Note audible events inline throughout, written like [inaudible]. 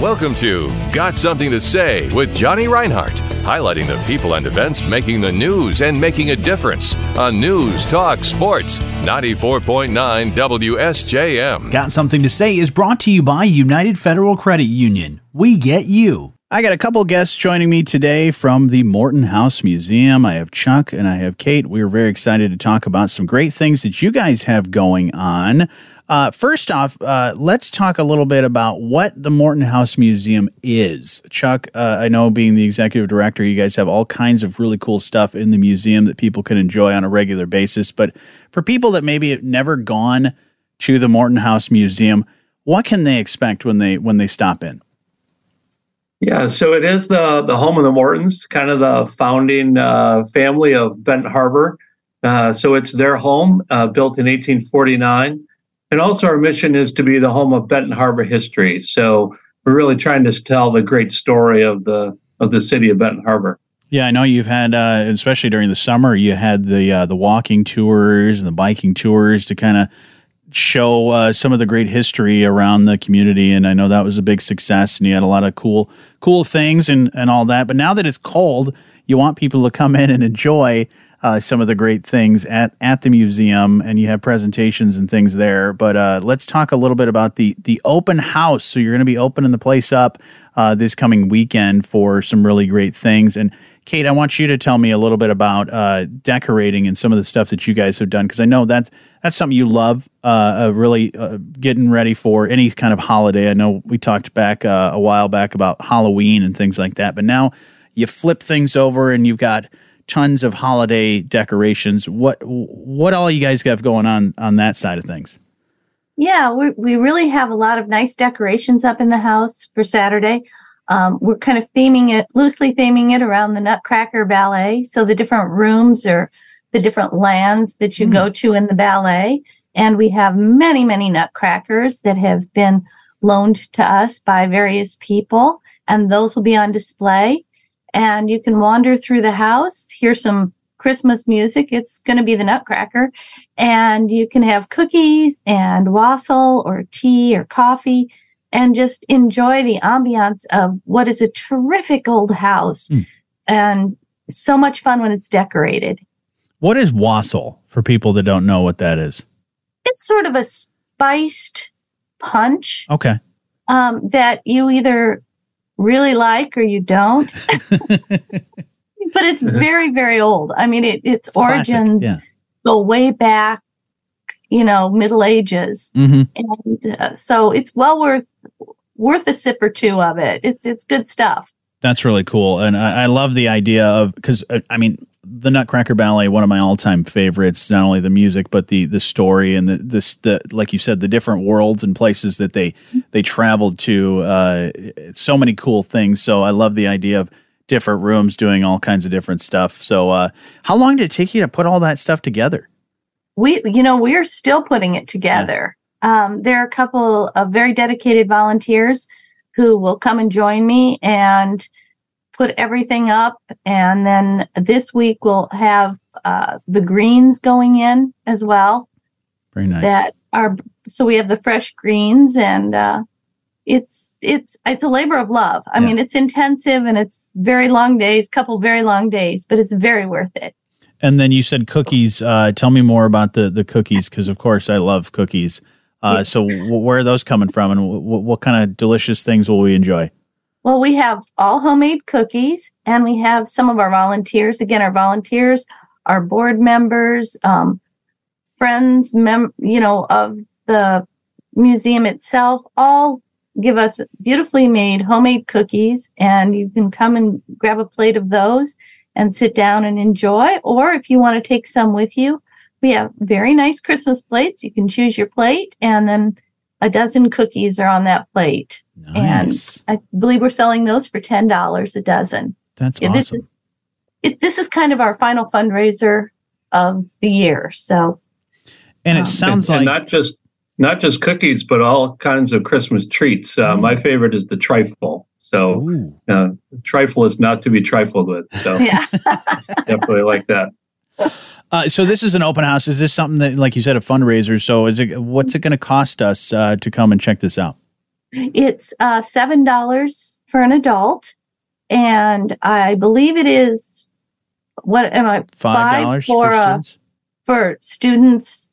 Welcome to Got Something to Say with Jonny Reinhardt, highlighting the people and events making the news and making a difference on News Talk Sports 94.9 WSJM. Got Something to Say is brought to you by United Federal Credit Union. We get you. I got a couple guests joining me today from the Morton House Museum. I have Chuck and I have Kate. We're very excited to talk about some great things that you guys have going on. Uh, first off, uh, let's talk a little bit about what the Morton House Museum is. Chuck, uh, I know being the executive director, you guys have all kinds of really cool stuff in the museum that people can enjoy on a regular basis. But for people that maybe have never gone to the Morton House Museum, what can they expect when they when they stop in? Yeah, so it is the the home of the Mortons, kind of the founding uh, family of Benton Harbor. Uh, so it's their home, uh, built in 1849. And also, our mission is to be the home of Benton Harbor history. So we're really trying to tell the great story of the of the city of Benton Harbor. Yeah, I know you've had, uh, especially during the summer, you had the uh, the walking tours and the biking tours to kind of show uh, some of the great history around the community, and I know that was a big success, and you had a lot of cool cool things and and all that. But now that it's cold, you want people to come in and enjoy uh, some of the great things at, at the museum, and you have presentations and things there. But uh, let's talk a little bit about the the open house. So you're going to be opening the place up uh, this coming weekend for some really great things. And Kate, I want you to tell me a little bit about uh, decorating and some of the stuff that you guys have done because I know that's that's something you love. Uh, really uh, getting ready for any kind of holiday. I know we talked back a while back about Halloween and things like that, but now you flip things over and you've got tons of holiday decorations. What what all you guys have going on on that side of things? Yeah, we we really have a lot of nice decorations up in the house for Saturday. Um, we're kind of theming it loosely theming it around the Nutcracker Ballet. So the different rooms or the different lands that you mm. go to in the ballet, and we have many many Nutcrackers that have been loaned to us by various people, and those will be on display and you can wander through the house, hear some Christmas music. It's going to be the Nutcracker. And you can have cookies and wassail or tea or coffee and just enjoy the ambiance of what is a terrific old house mm. and so much fun when it's decorated. What is wassail for people that don't know what that is? It's sort of a spiced punch. Okay. Um, that you either really like or you don't. [laughs] but it's very, very old. I mean, it, its, it's origins yeah. go way back, you know, Middle Ages, mm-hmm. and uh, so it's well worth worth a sip or two of it. It's it's good stuff. That's really cool, and I, I love the idea of because uh, I mean the Nutcracker Ballet, one of my all-time favorites. Not only the music, but the the story and the this the like you said, the different worlds and places that they they traveled to. Uh, so many cool things. So I love the idea of different rooms doing all kinds of different stuff. So uh, how long did it take you to put all that stuff together? We, you know, we're still putting it together. Yeah. Um, there are a couple of very dedicated volunteers who will come and join me and put everything up. And then this week we'll have uh, the greens going in as well. Very nice. That are so we have the fresh greens and uh, it's it's it's a labor of love. I yeah. mean, it's intensive and it's very long days, couple very long days, but it's very worth it. And then you said cookies. Uh, tell me more about the the cookies because, of course, I love cookies. Uh, so, w- where are those coming from, and w- what kind of delicious things will we enjoy? Well, we have all homemade cookies, and we have some of our volunteers. Again, our volunteers, our board members, um, friends, mem- you know, of the museum itself, all give us beautifully made homemade cookies, and you can come and grab a plate of those and sit down and enjoy. Or if you want to take some with you, we have very nice Christmas plates. You can choose your plate, and then a dozen cookies are on that plate. Nice. And I believe we're selling those for $10 a dozen. That's yeah, awesome. This is, it, this is kind of our final fundraiser of the year. So, and it um, sounds and, like and not just not just cookies, but all kinds of Christmas treats. Uh, mm. My favorite is the trifle. So, uh, trifle is not to be trifled with. So, [laughs] yeah. definitely like that. [laughs] Uh, so this is an open house. Is this something that, like you said, a fundraiser? So is it? What's it going to cost us uh, to come and check this out? It's uh, seven dollars for an adult, and I believe it is what am I Five dollars for for students for students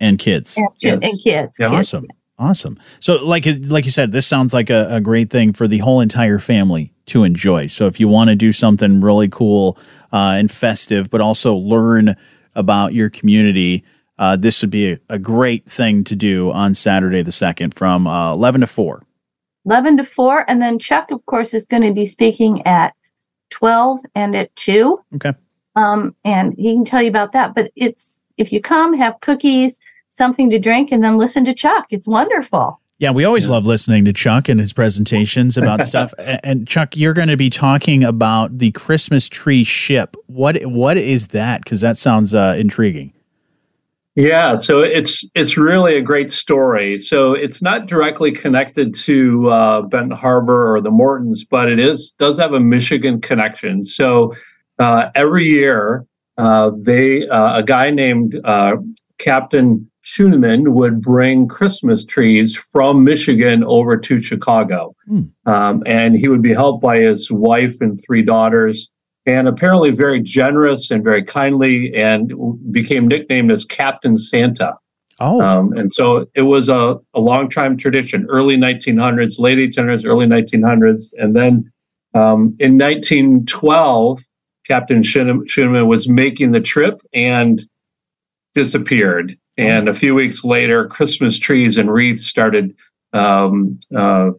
and kids. and, Yes. and kids. Yeah. kids. Awesome. Awesome. So, like like you said, this sounds like a, a great thing for the whole entire family to enjoy. So, if you want to do something really cool uh, and festive, but also learn about your community, uh, this would be a, a great thing to do on Saturday the second from uh, eleven to four. 11 to 4 and then chuck of course is going to be speaking at 12 and at 2 Okay. um, and he can tell you about that but it's if you come have cookies something to drink and then listen to chuck it's wonderful Yeah, we always Yeah. love listening to Chuck and his presentations about [laughs] stuff. And Chuck, you're going to be talking about the Christmas tree ship. What what is that? Because that sounds uh, intriguing. Yeah, so it's it's really a great story. So it's not directly connected to uh, Benton Harbor or the Mortons, but it is does have a Michigan connection. So uh, every year, uh, they uh, a guy named uh, Captain Schuenemann would bring Christmas trees from Michigan over to Chicago, Hmm. um, and he would be helped by his wife and three daughters and apparently very generous and very kindly, and became nicknamed as Captain Santa. Oh, Um, and so it was a, a long time tradition, early 1900s, late 1800s, early 1900s. And then um, in 1912, Captain Schuenemann was making the trip and disappeared. And a few weeks later, Christmas trees and wreaths started um, uh,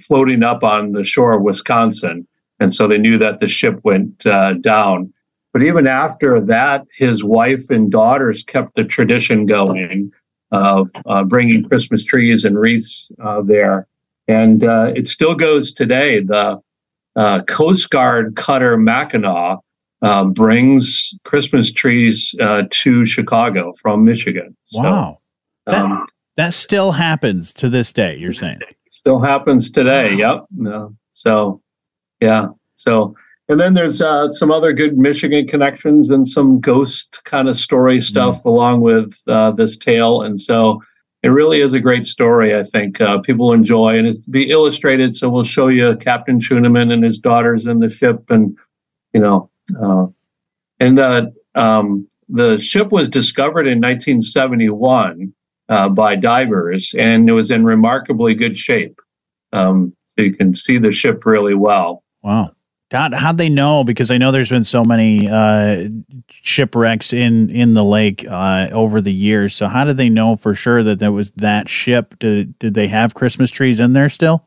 floating up on the shore of Wisconsin. And so they knew that the ship went uh, down. But even after that, his wife and daughters kept the tradition going of uh, bringing Christmas trees and wreaths uh, there. And uh, it still goes today. The uh, Coast Guard cutter Mackinac uh, brings Christmas trees uh, to Chicago from Michigan. So, wow. That- um, That still happens to this day, you're saying. still happens today. Yep. No. So, yeah. So, and then there's uh, some other good Michigan connections and some ghost kind of story stuff along with uh, this tale. And so, it really is a great story. I think uh, people enjoy, and it's be illustrated. So we'll show you Captain Schuenemann and his daughters in the ship, and you know, uh, and the um, the ship was discovered in 1971 uh, by divers, and it was in remarkably good shape. Um, so you can see the ship really well. Wow. How, how'd they know? Because I know there's been so many uh, shipwrecks in in the lake uh, over the years. So how did they know for sure that there was that ship? Did did they have Christmas trees in there still?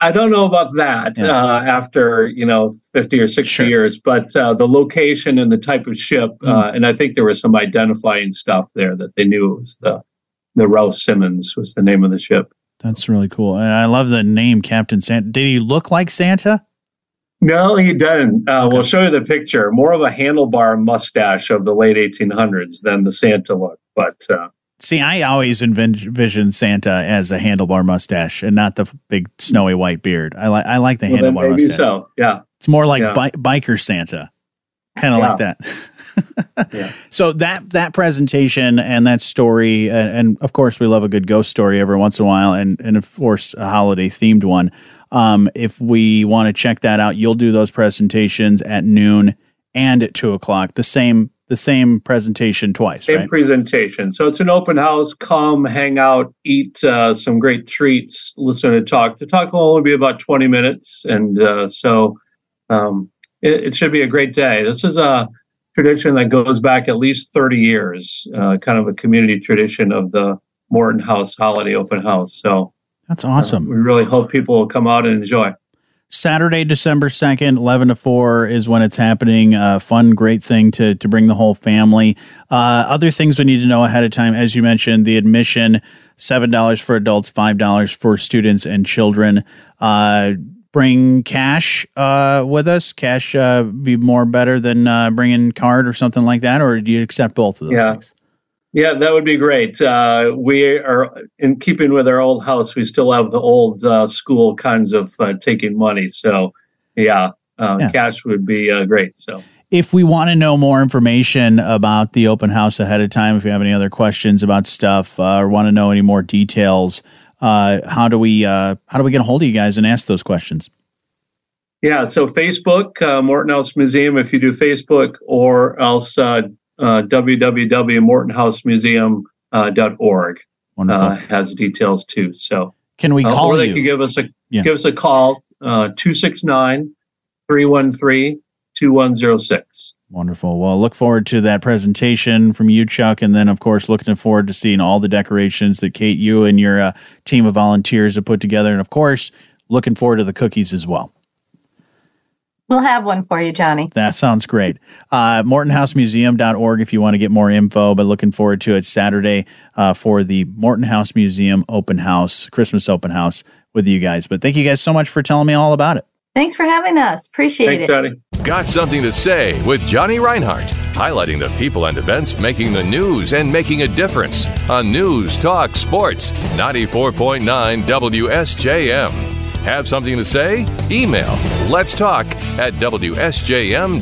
I, don't know about that Yeah. uh, after you know 50 or 60 Sure. years, but uh, the location and the type of ship, uh, and I think there was some identifying stuff there that they knew it was the the Rouse Simmons was the name of the ship. That's really cool, and I love the name Captain Santa. Did he look like Santa? No, he didn't. Uh, Okay. We'll show you the picture. More of a handlebar mustache of the late 1800s than the Santa look. But uh, See, I always envision Santa as a handlebar mustache and not the big snowy white beard. I like I like the well, handlebar maybe mustache. so. Yeah. It's more like Yeah. bi- biker Santa, kind of Yeah. like that. [laughs] Yeah. So that that presentation and that story, and, and of course we love a good ghost story every once in a while, and and of course a holiday themed one. Um, if we want to check that out, you'll do those presentations at noon and at two o'clock. The same the same presentation twice, Same right? presentation. So it's an open house. Come, hang out, eat uh, some great treats, listen to talk. The talk will only be about 20 minutes. And uh, so um, it, it should be a great day. This is a tradition that goes back at least 30 years, uh, kind of a community tradition of the Morton House Holiday Open House. So That's uh, awesome. we really hope people will come out and enjoy. Saturday, December 2nd, 11 to 4 is when it's happening. Uh, fun, great thing to, to bring the whole family. Uh, other things we need to know ahead of time, as you mentioned, the admission $7 for adults, $5 for students and children. Uh, bring cash uh, with us. Cash uh, be more better than uh, bringing card or something like that, or do you accept both of those Yeah. things? Yeah, that would be great. Uh, we are in keeping with our old house. We still have the old uh, school kinds of uh, taking money. So, yeah, uh, Yeah. cash would be uh, great. So, if we want to know more information about the open house ahead of time, if you have any other questions about stuff uh, or want to know any more details, uh, how do we uh, how do we get a hold of you guys and ask those questions? Yeah, so Facebook, uh, Morton House Museum, if you do Facebook, or else uh, uh, www.mortonhousemuseum.org Wonderful. uh, has details too. So, Can we uh, call or they you? could give us a Yeah. give us a call uh, 269 313 2106. Wonderful. Well, look forward to that presentation from you, Chuck, and then, of course, looking forward to seeing all the decorations that Kate, you, and your uh, team of volunteers have put together, and of course, looking forward to the cookies as well. We'll have one for you, Jonny. That sounds great. Uh, MortonHouseMuseum.org if you want to get more info, but looking forward to it Saturday uh, for the Morton House Museum open house, Christmas open house with you guys. But thank you guys so much for telling me all about it. Thanks for having us. Appreciate Thanks, it. Jonny. Got something to say with Jonny Reinhardt, highlighting the people and events making the news and making a difference on News Talk Sports 94.9 WSJM. Have something to say? Email let's talk at WSJM.com.